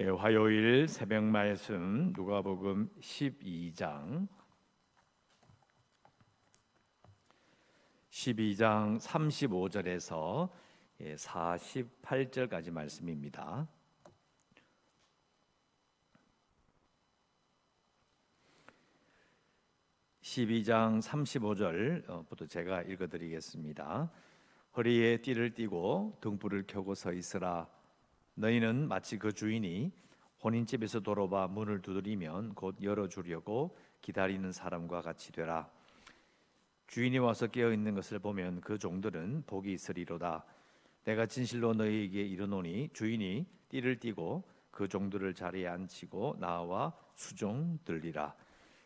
예, 화요일 새벽 말씀 누가복음 12장 12장 35절에서 48절까지 말씀입니다. 12장 35절부터 제가 읽어드리겠습니다. 허리에 띠를 띠고 등불을 켜고 서 있으라. 너희는 마치 그 주인이 혼인집에서 돌아와 문을 두드리면 곧 열어주려고 기다리는 사람과 같이 되라. 주인이 와서 깨어 있는 것을 보면 그 종들은 복이 있으리로다. 내가 진실로 너희에게 이르노니 주인이 띠를 띠고 그 종들을 자리에 앉히고 나와 수종 들리라.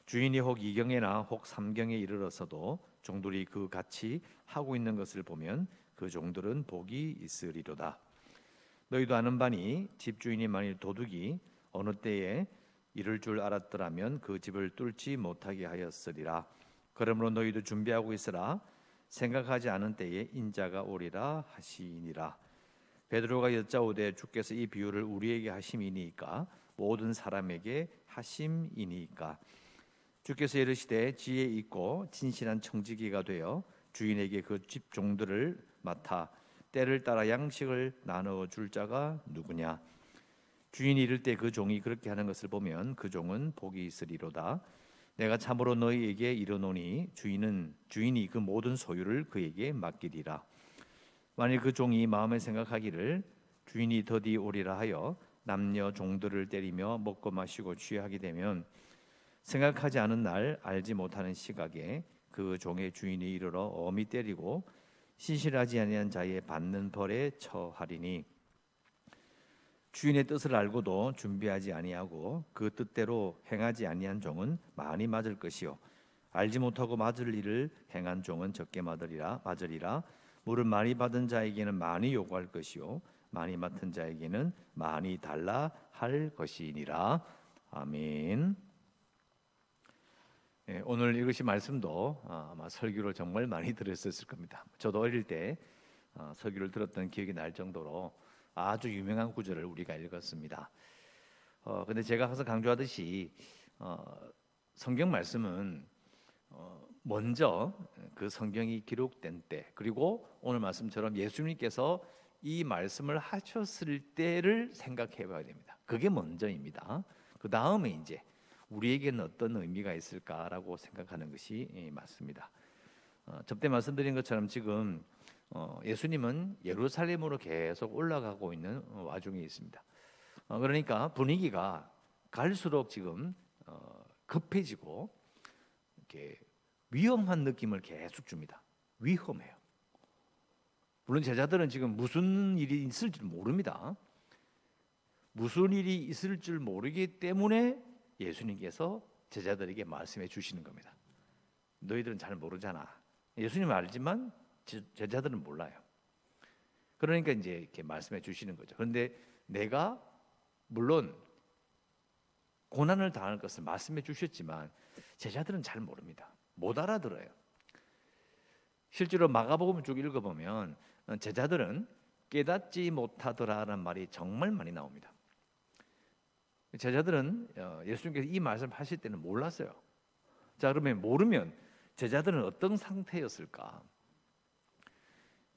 주인이 혹 이경에나 혹 삼경에 이르러서도 종들이 그 같이 하고 있는 것을 보면 그 종들은 복이 있으리로다. 너희도 아는 바니 집주인이 만일 도둑이 어느 때에 이를 줄 알았더라면 그 집을 뚫지 못하게 하였으리라. 그러므로 너희도 준비하고 있으라. 생각하지 않은 때에 인자가 오리라 하시니라. 베드로가 여짜오되 주께서 이 비유를 우리에게 하심이니까 모든 사람에게 하심이니까 주께서 이르시되 지혜 있고 진실한 청지기가 되어 주인에게 그 집 종들을 맡아 때를 따라 양식을 나누어 줄 자가 누구냐? 주인이 이를 때 그 종이 그렇게 하는 것을 보면 그 종은 복이 있으리로다. 내가 참으로 너희에게 이르노니 주인은 주인이 그 모든 소유를 그에게 맡기리라. 만일 그 종이 마음에 생각하기를 주인이 더디 오리라 하여 남녀 종들을 때리며 먹고 마시고 취하게 되면 생각하지 않은 날 알지 못하는 시각에 그 종의 주인이 이르러 어미 때리고 신실하지 아니한 자의 받는 벌에 처하리니 주인의 뜻을 알고도 준비하지 아니하고 그 뜻대로 행하지 아니한 종은 많이 맞을 것이요. 알지 못하고 맞을 일을 행한 종은 적게 맞으리라 맞으리라. 물을 많이 받은 자에게는 많이 요구할 것이요. 많이 맡은 자에게는 많이 달라 할 것이니라. 아멘. 예, 오늘 읽으신 말씀도 아, 아마 설교를 정말 많이 들었을 겁니다. 저도 어릴 때 아, 설교를 들었던 기억이 날 정도로 아주 유명한 구절을 우리가 읽었습니다. 어, 근데 제가 항상 강조하듯이 어, 성경 말씀은 어, 먼저 그 성경이 기록된 때 그리고 오늘 말씀처럼 예수님께서 이 말씀을 하셨을 때를 생각해 봐야 됩니다. 그게 먼저입니다. 그 다음에 이제 우리에게는 어떤 의미가 있을까라고 생각하는 것이 예, 맞습니다. 어, 접대 말씀드린 것처럼 지금 어, 예수님은 예루살렘으로 계속 올라가고 있는 어, 와중에 있습니다. 어, 그러니까 분위기가 갈수록 지금 어, 급해지고 이렇게 위험한 느낌을 계속 줍니다. 위험해요. 물론 제자들은 지금 무슨 일이 있을지 모릅니다. 무슨 일이 있을 줄 모르기 때문에 예수님께서 제자들에게 말씀해 주시는 겁니다. 너희들은 잘 모르잖아. 예수님은 알지만 제자들은 몰라요. 그러니까 이제 이렇게 말씀해 주시는 거죠. 그런데 내가 물론 고난을 당할 것을 말씀해 주셨지만 제자들은 잘 모릅니다. 못 알아들어요. 실제로 마가복음 쭉 읽어보면 제자들은 깨닫지 못하더라라는 말이 정말 많이 나옵니다. 제자들은 어, 예수님께서 이 말씀을 하실 때는 몰랐어요. 자, 그러면 모르면 제자들은 어떤 상태였을까?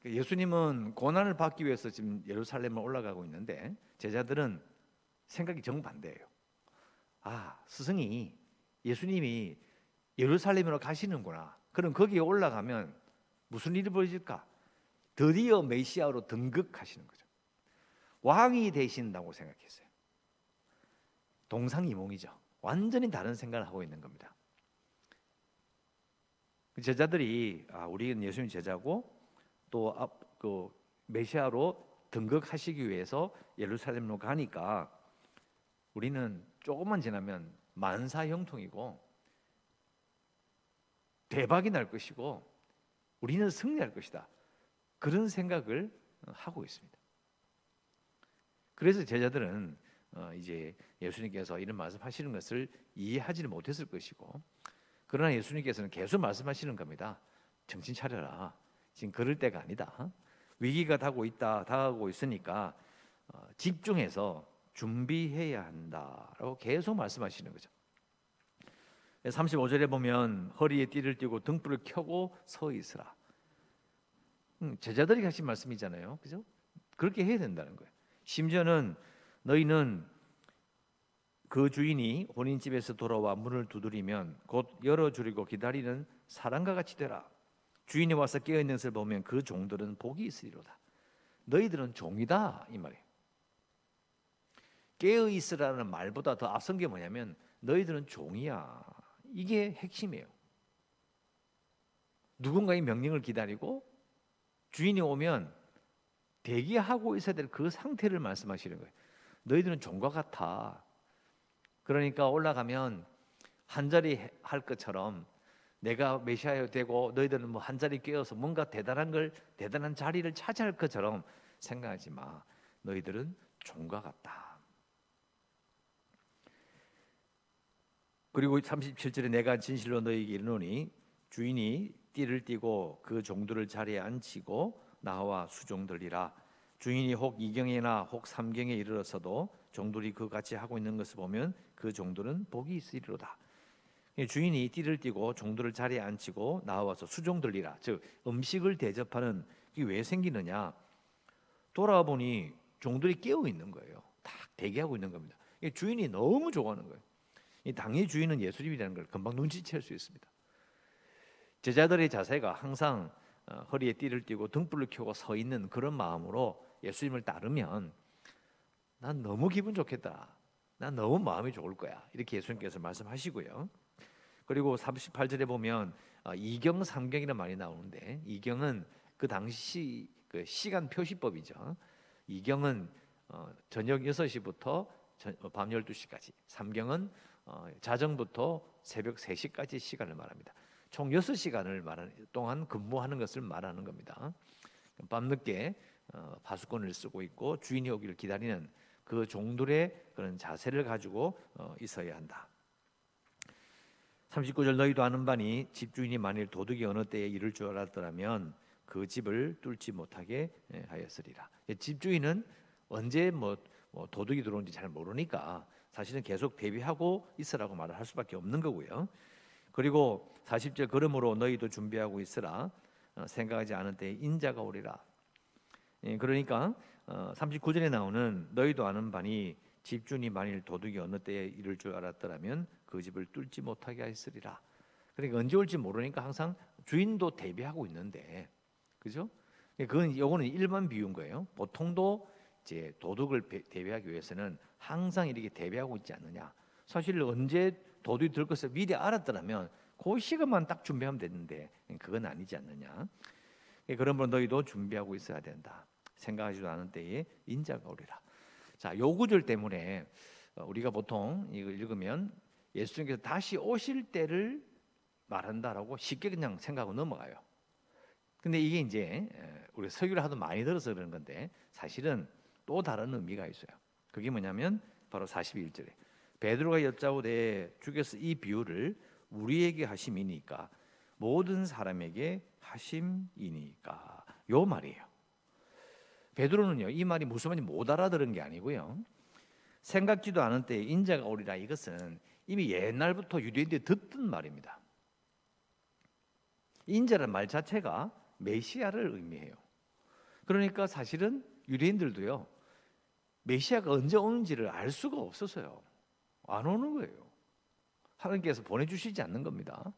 그 예수님은 고난을 받기 위해서 지금 예루살렘을 올라가고 있는데 제자들은 생각이 정반대예요. 아, 스승이 예수님이 예루살렘으로 가시는구나. 그럼 거기에 올라가면 무슨 일이 벌어질까? 드디어 메시아로 등극하시는 거죠. 왕이 되신다고 생각했어요. 동상이몽이죠. 완전히 다른 생각을 하고 있는 겁니다. 그 제자들이 아, 우리는 예수님 제자고 또그 메시아로 등극하시기 위해서 예루살렘으로 가니까 우리는 조금만 지나면 만사 형통이고 대박이 날 것이고 우리는 승리할 것이다. 그런 생각을 하고 있습니다. 그래서 제자들은 어, 이제 예수님께서 이런 말씀하시는 것을 이해하지는 못했을 것이고 그러나 예수님께서는 계속 말씀하시는 겁니다. 정신 차려라. 지금 그럴 때가 아니다. 위기가 다고 있다, 다가고 있으니까 어, 집중해서 준비해야 한다라고 계속 말씀하시는 거죠. 35절에 보면 허리에 띠를 띠고 등불을 켜고 서 있으라. 음, 제자들이 하신 말씀이잖아요. 그죠? 그렇게 해야 된다는 거예요. 심지어는 너희는 그 주인이 혼인 집에서 돌아와 문을 두드리면 곧 열어 주리고 기다리는 사람과 같이 되라. 주인이 와서 깨어 있는 것을 보면 그 종들은 복이 있으리로다. 너희들은 종이다 이 말이에요. 깨어 있으라는 말보다 더 앞선 게 뭐냐면 너희들은 종이야. 이게 핵심이에요. 누군가의 명령을 기다리고 주인이 오면 대기하고 있어야 될 그 상태를 말씀하시는 거예요. 너희들은 종과 같아. 그러니까 올라가면 한 자리 할 것처럼 내가 메시아여 되고 너희들은 뭐 한 자리 깨어서 뭔가 대단한 걸 대단한 자리를 차지할 것처럼 생각하지 마. 너희들은 종과 같다. 그리고 37절에 내가 진실로 너희에게 이르노니 주인이 띠를 띠고 그 종들을 자리에 앉히고 나와 수종들이라 주인이 혹 이경이나 혹 삼경에 이르러서도 종들이 그 같이 하고 있는 것을 보면 그 종들은 복이 있으리로다. 주인이 띠를 띠고 종들을 자리에 앉히고 나와서 수종들이라 즉 음식을 대접하는 이게 왜 생기느냐 돌아와 보니 종들이 깨어 있는 거예요. 딱 대기하고 있는 겁니다. 주인이 너무 좋아하는 거예요. 이 당의 주인은 예수님이라는 걸 금방 눈치챌 수 있습니다. 제자들의 자세가 항상 어, 허리에 띠를 띠고 등불을 켜고 서 있는 그런 마음으로 예수님을 따르면 난 너무 기분 좋겠다. 난 너무 마음이 좋을 거야. 이렇게 예수님께서 말씀하시고요. 그리고 38절에 보면 어, 이경 삼경이라는 말이 나오는데 이경은 그 당시 그 시간 표시법이죠. 이경은 어, 저녁 6시부터 밤 12시까지, 삼경은 자정부터 새벽 3시까지 시간을 말합니다. 총 6시간을 말하는 동안 근무하는 것을 말하는 겁니다. 밤늦게 어, 파수꾼을 쓰고 있고 주인이 오기를 기다리는 그 종들의 그런 자세를 가지고 어, 있어야 한다. 39절 너희도 아는 바니 집주인이 만일 도둑이 어느 때에 이를 줄 알았더라면 그 집을 뚫지 못하게 예, 하였으리라. 예, 집주인은 언제 뭐, 뭐 도둑이 들어온지 잘 모르니까 사실은 계속 대비하고 있으라고 말을 할 수밖에 없는 거고요. 그리고 40절 그러므로 너희도 준비하고 있으라 어, 생각하지 않은 때에 인자가 오리라. 예, 그러니까 39절에 어, 나오는 너희도 아는 바니 집주인이 만일 도둑이 어느 때에 이를 줄 알았더라면 그 집을 뚫지 못하게 하였으리라. 그러니까 언제 올지 모르니까 항상 주인도 대비하고 있는데, 그죠? 예, 그건 요거는 일반 비유인 거예요. 보통도 이제 도둑을 대비하기 위해서는 항상 이렇게 대비하고 있지 않느냐. 사실 언제 도둑이 들 것을 미리 알았더라면 그 시간만 딱 준비하면 되는데 그건 아니지 않느냐. 그런 분 너희도 준비하고 있어야 된다. 생각하지도 않은 때에 인자가 오리라. 자, 요 구절 때문에 어, 우리가 보통 이걸 읽으면 예수님께서 다시 오실 때를 말한다라고 쉽게 그냥 생각하고 넘어가요. 근데 이게 이제 우리 설교를 하도 많이 들어서 그런 건데 사실은 또 다른 의미가 있어요. 그게 뭐냐면 바로 41절에 베드로가 여짜오되 주께서 이 비유를 우리에게 하심이니까 모든 사람에게 하심이니까 요 말이에요. 베드로는요 이 말이 무슨 말인지 못 알아들은 게 아니고요. 생각지도 않은 때에 인자가 오리라 이것은 이미 옛날부터 유대인들이 듣던 말입니다. 인자라는 말 자체가 메시아를 의미해요. 그러니까 사실은 유대인들도요 메시아가 언제 오는지를 알 수가 없었어요. 안 오는 거예요. 하나님께서 보내주시지 않는 겁니다.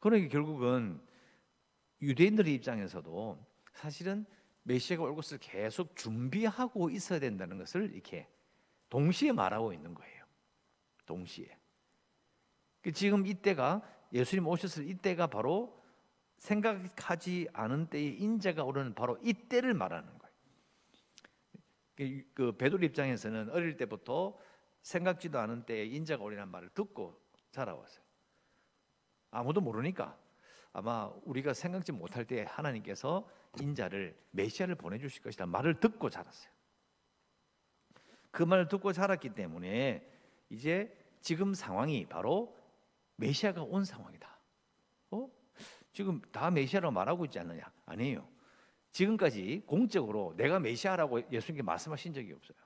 그러니까 결국은 유대인들의 입장에서도 사실은 메시아가 올 것을 계속 준비하고 있어야 된다는 것을 이렇게 동시에 말하고 있는 거예요. 동시에. 그 지금 이때가 예수님 오셨을 이때가 바로 생각하지 않은 때에 인자가 오르는 바로 이때를 말하는 거예요. 그, 그 베드로 입장에서는 어릴 때부터 생각지도 않은 때에 인자가 오리라는 말을 듣고 자라왔어요. 아무도 모르니까 아마 우리가 생각지 못할 때 하나님께서 인자를 메시아를 보내주실 것이다 말을 듣고 자랐어요. 그 말을 듣고 자랐기 때문에 이제 지금 상황이 바로 메시아가 온 상황이다. 어? 지금 다 메시아라고 말하고 있지 않느냐? 아니에요. 지금까지 공적으로 내가 메시아라고 예수님께 말씀하신 적이 없어요.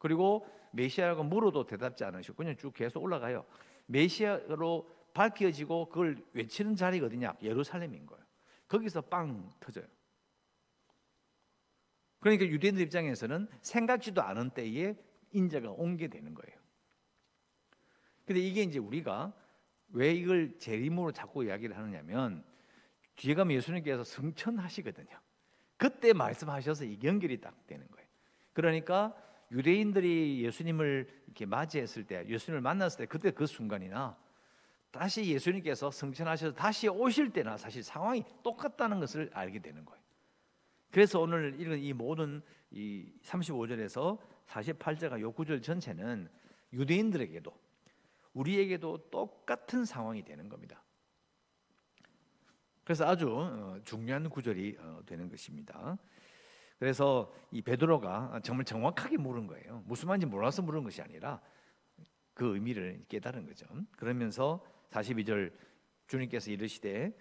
그리고 메시아가 물어도 대답지 그냥 쭉 계속 올라가요. 메시아로 밝혀지고 그걸 외치는 자리가 어디냐? 예루살렘인 거예요. 거기서 빵 터져요. 그러니까 유대인들 입장에서는 생각지도 않은 때에 인자가 옮게 되는 거예요. 근데 이게 이제 우리가 왜 이걸 재림으로 자꾸 이야기를 하느냐면 뒤에 가면 예수님께서 승천하시거든요. 그때 말씀하셔서 이 연결이 딱 되는 거예요. 그러니까 유대인들이 예수님을 이렇게 맞이했을 때, 예수님을 만났을 때, 그때 그 순간이나 다시 예수님께서 승천하셔서 다시 오실 때나 사실 상황이 똑같다는 것을 알게 되는 거예요. 그래서 오늘 읽은 이 모든 이 35절에서 48절과 요 구절 전체는 유대인들에게도 우리에게도 똑같은 상황이 되는 겁니다. 그래서 아주 어, 중요한 구절이 어, 되는 것입니다. 그래서 이 베드로가 정말 정확하게 물은 거예요. 무슨 말인지 몰라서 물은 것이 아니라 그 의미를 깨달은 거죠. 그러면서 42절 주님께서 이르시되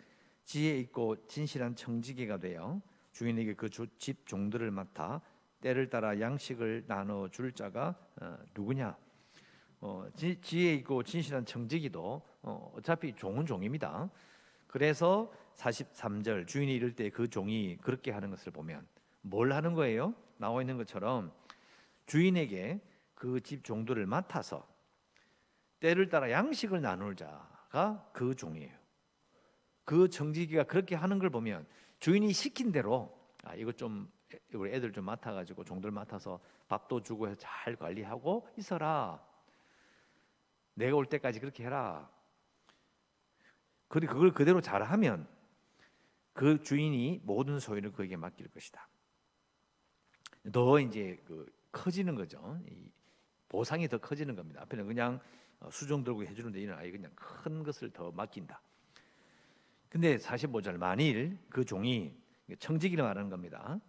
지혜 있고 진실한 청지기가 되어 주인에게 그 집 종들을 맡아 때를 따라 양식을 나눠 줄 자가 어, 누구냐? 어, 지, 혜 있고 진실한 청지기도 어, 어차피 종은 종입니다. 그래서 43절 주인이 이럴 때 그 종이 그렇게 하는 것을 보면 뭘 하는 거예요? 나와 있는 것처럼 주인에게 그 집 종들을 맡아서 때를 따라 양식을 나눌 자가 그 종이에요. 그 정직이가 그렇게 하는 걸 보면 주인이 시킨 대로 아 이거 좀 우리 애들 좀 맡아가지고 종들 맡아서 밥도 주고 해서 잘 관리하고 있어라. 내가 올 때까지 그렇게 해라. 그리 그걸 그대로 잘하면 그 주인이 모든 소유를 그에게 맡길 것이다. 더 이제 그 커지는 거죠. 보상이 더 커지는 겁니다. 앞에는 그냥 어, 수종 들고 해주는데 이는 아예 그냥 큰 것을 더 맡긴다. 근데 45절 만일 그 종이 청지기를 말하는 겁니다.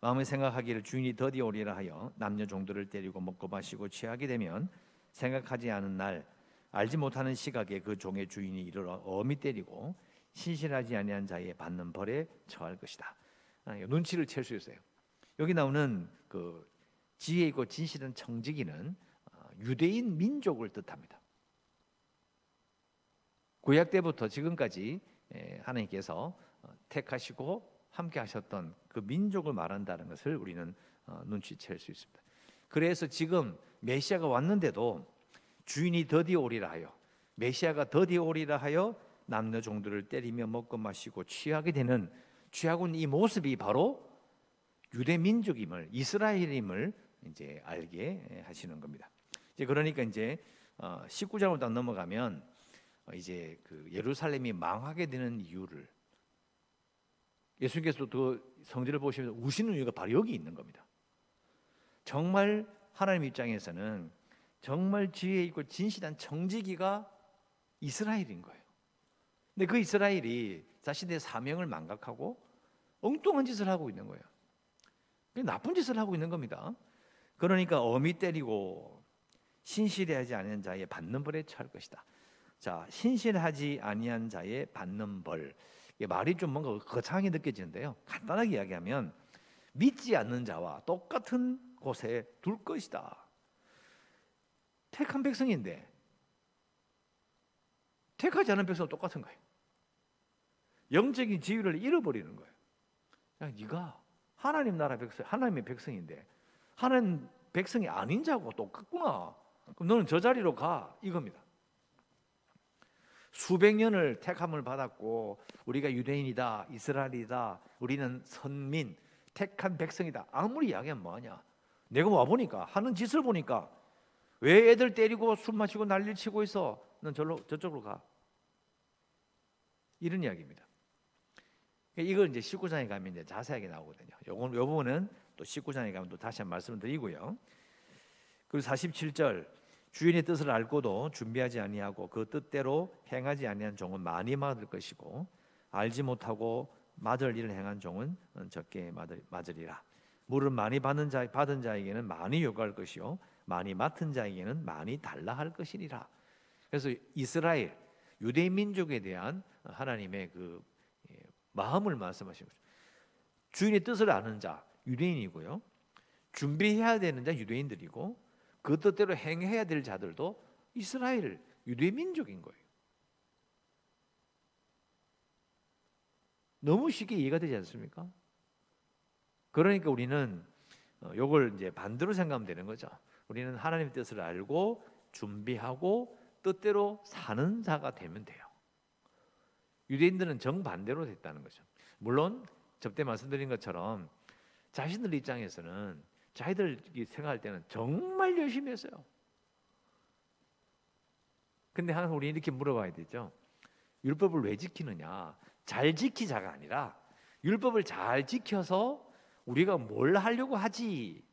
마음에 생각하기를 주인이 더디 오리라 하여 남녀 종들을 때리고 먹고 마시고 취하게 되면 생각하지 않은 날 알지 못하는 시각에 그 종의 주인이 이르러 어미 때리고 신실하지 아니한 자의 받는 벌에 처할 것이다. 아, 눈치를 챌 수 있어요. 여기 나오는 그 지혜 있고 진실한 청지기는 어, 유대인 민족을 뜻합니다. 구약 때부터 지금까지 하나님께서 어, 택하시고 함께 하셨던 그 민족을 말한다는 것을 우리는 어, 눈치챌 수 있습니다. 그래서 지금 메시아가 왔는데도 주인이 더디 오리라 하여 메시아가 더디 오리라 하여 남녀 종들을 때리며 먹고 마시고 취하게 되는 취하고 이 모습이 바로 유대 민족임을 이스라엘임을 이제 알게 하시는 겁니다. 이제 그러니까 이제 19장으로 어, 딱 넘어가면 어, 이제 그 예루살렘이 망하게 되는 이유를 예수님께서 그 성질을 보시면서 우시는 이유가 바로 여기 있는 겁니다. 정말 하나님 입장에서는 정말 지혜 있고 진실한 정직이가 이스라엘인 거예요. 근데 그 이스라엘이 자신의 사명을 망각하고 엉뚱한 짓을 하고 있는 거예요. 나쁜 짓을 하고 있는 겁니다. 그러니까 어미 때리고 신실하지 않은 자의 받는 벌에 처할 것이다. 자, 신실하지 아니한 자의 받는 벌. 말이 좀 뭔가 거창하게 느껴지는데요. 간단하게 이야기하면 믿지 않는 자와 똑같은 곳에 둘 것이다. 택한 백성인데 택하지 않은 백성은 똑같은 거예요. 영적인 지위를 잃어버리는 거예요. 야, 네가 하나님 나라 백성, 하나님의 백성인데 하나님 백성이 아닌 자고 똑같구나. 그럼 너는 저 자리로 가 이겁니다. 수백 년을 택함을 받았고 우리가 유대인이다, 이스라엘이다, 우리는 선민, 택한 백성이다. 아무리 이야기하면 뭐하냐? 내가 와 보니까 하는 짓을 보니까 왜 애들 때리고 술 마시고 난리 치고 있어? 넌 절로 저쪽으로 가. 이런 이야기입니다. 이걸 이제 19장에 가면 이제 자세하게 나오거든요. 요건 요 부분은 또 19장에 가면 또 다시 한 말씀을 드리고요. 그리고 47절 주인의 뜻을 알고도 준비하지 아니하고 그 뜻대로 행하지 아니한 종은 많이 맞을 것이고 알지 못하고 맞을 일을 행한 종은 적게 맞으리라. 물을 많이 받는 자 받은 자에게는 많이 요구할 것이요 많이 맡은 자에게는 많이 달라 할 것이니라. 그래서 이스라엘 유대인 민족에 대한 하나님의 그 마음을 말씀하시는 거죠. 주인의 뜻을 아는 자 유대인이고요. 준비해야 되는 자 유대인들이고 그 뜻대로 행해야 될 자들도 이스라엘 유대 민족인 거예요. 너무 쉽게 이해가 되지 않습니까? 그러니까 우리는 어, 이제 반대로 생각하면 되는 거죠. 우리는 하나님의 뜻을 알고 준비하고 뜻대로 사는 자가 되면 돼요. 유대인들은 정반대로 됐다는 거죠. 물론 접대 말씀드린 것처럼 자신들 입장에서는 자기들이 생각할 때는 정말 열심히 했어요. 근데 항상 우리 이렇게 물어봐야 되죠. 율법을 왜 지키느냐? 잘 지키자가 아니라 율법을 잘 지켜서 우리가 뭘 하려고 하지?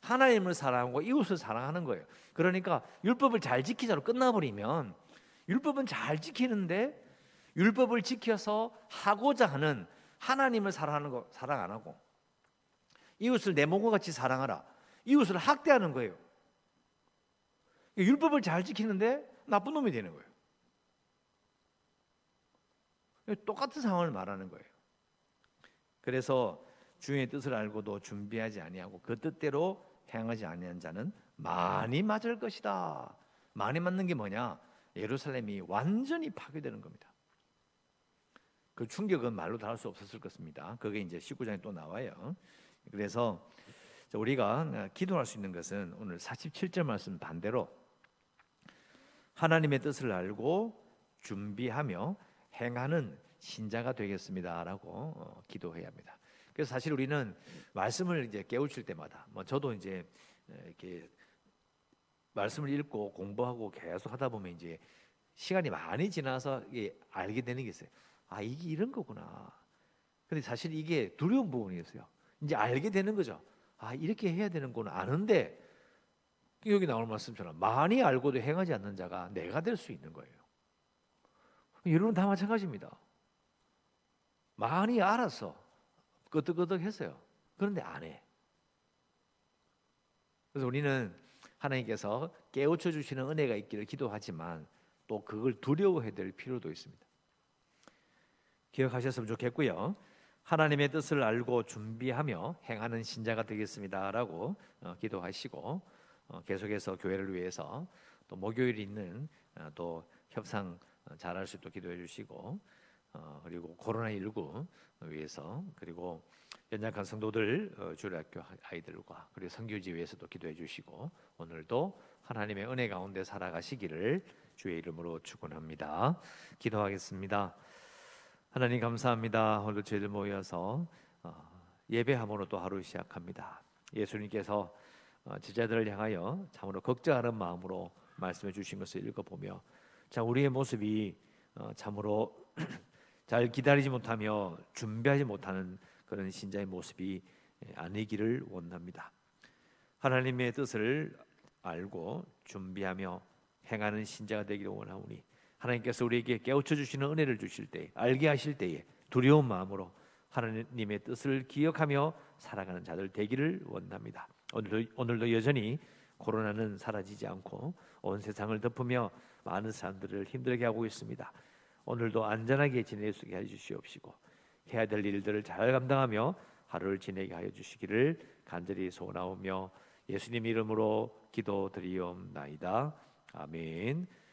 하나님을 사랑하고 이웃을 사랑하는 거예요. 그러니까 율법을 잘 지키자로 끝나버리면 율법은 잘 지키는데 율법을 지켜서 하고자 하는 하나님을 사랑하는 거 사랑 안 하고 이웃을 내 몸과 같이 사랑하라. 이웃을 학대하는 거예요. 율법을 잘 지키는데 나쁜 놈이 되는 거예요. 똑같은 상황을 말하는 거예요. 그래서 주의 뜻을 알고도 준비하지 아니하고 그 뜻대로 행하지 아니한 자는 많이 맞을 것이다. 많이 맞는 게 뭐냐? 예루살렘이 완전히 파괴되는 겁니다. 그 충격은 말로 다할 수 없었을 것입니다. 그게 이제 19장에 또 나와요. 그래서 우리가 기도할 수 있는 것은 오늘 47절 말씀 반대로 하나님의 뜻을 알고 준비하며 행하는 신자가 되겠습니다라고 어, 기도해야 합니다. 그래서 사실 우리는 말씀을 이제 깨우칠 때마다 뭐 저도 이제 이렇게 말씀을 읽고 공부하고 계속 하다 보면 이제 시간이 많이 지나서 알게 되는 게 있어요. 아 이게 이런 거구나. 근데 사실 이게 두려운 부분이었어요. 이제 알게 되는 거죠. 아 이렇게 해야 되는 건 아는데 여기 나오는 말씀처럼 많이 알고도 행하지 않는 자가 내가 될 수 있는 거예요. 여러분 다 마찬가지입니다. 많이 알아서 끄덕끄덕 했어요. 그런데 안 해. 그래서 우리는 하나님께서 깨우쳐 주시는 은혜가 있기를 기도하지만 또 그걸 두려워해야 될 필요도 있습니다. 기억하셨으면 좋겠고요. 하나님의 뜻을 알고 준비하며 행하는 신자가 되겠습니다라고 어, 기도하시고 어, 계속해서 교회를 위해서 또 목요일 있는 어, 또 협상 잘할 수 있도록 기도해 주시고 그리고 코로나 19 위해서 그리고 연약한 성도들 주일 학교 아이들과 그리고 선교지 위해서도 기도해 주시고 오늘도 하나님의 은혜 가운데 살아가시기를 주의 이름으로 축원합니다. 기도하겠습니다. 하나님 감사합니다. 오늘 저희들 모여서 어, 예배함으로 또 하루 시작합니다. 예수님께서 어, 제자들을 향하여 참으로 걱정하는 마음으로 말씀해 주신 것을 읽어보며 자 우리의 모습이 어, 참으로 잘 기다리지 못하며 준비하지 못하는 그런 신자의 모습이 아니기를 원합니다. 하나님의 뜻을 알고 준비하며 행하는 신자가 되기를 원하오니 하나님께서 우리에게 깨우쳐 주시는 은혜를 주실 때, 알게 하실 때에 두려운 마음으로 하나님의 뜻을 기억하며 살아가는 자들 되기를 원합니다. 오늘도 오늘도 여전히 코로나는 사라지지 않고 온 세상을 덮으며 많은 사람들을 힘들게 하고 있습니다. 오늘도 안전하게 지낼 수 있게 해 주시옵시고 해야 될 일들을 잘 감당하며 하루를 지내게 하여 주시기를 간절히 소원하오며 예수님 이름으로 기도드리옵나이다. 아멘.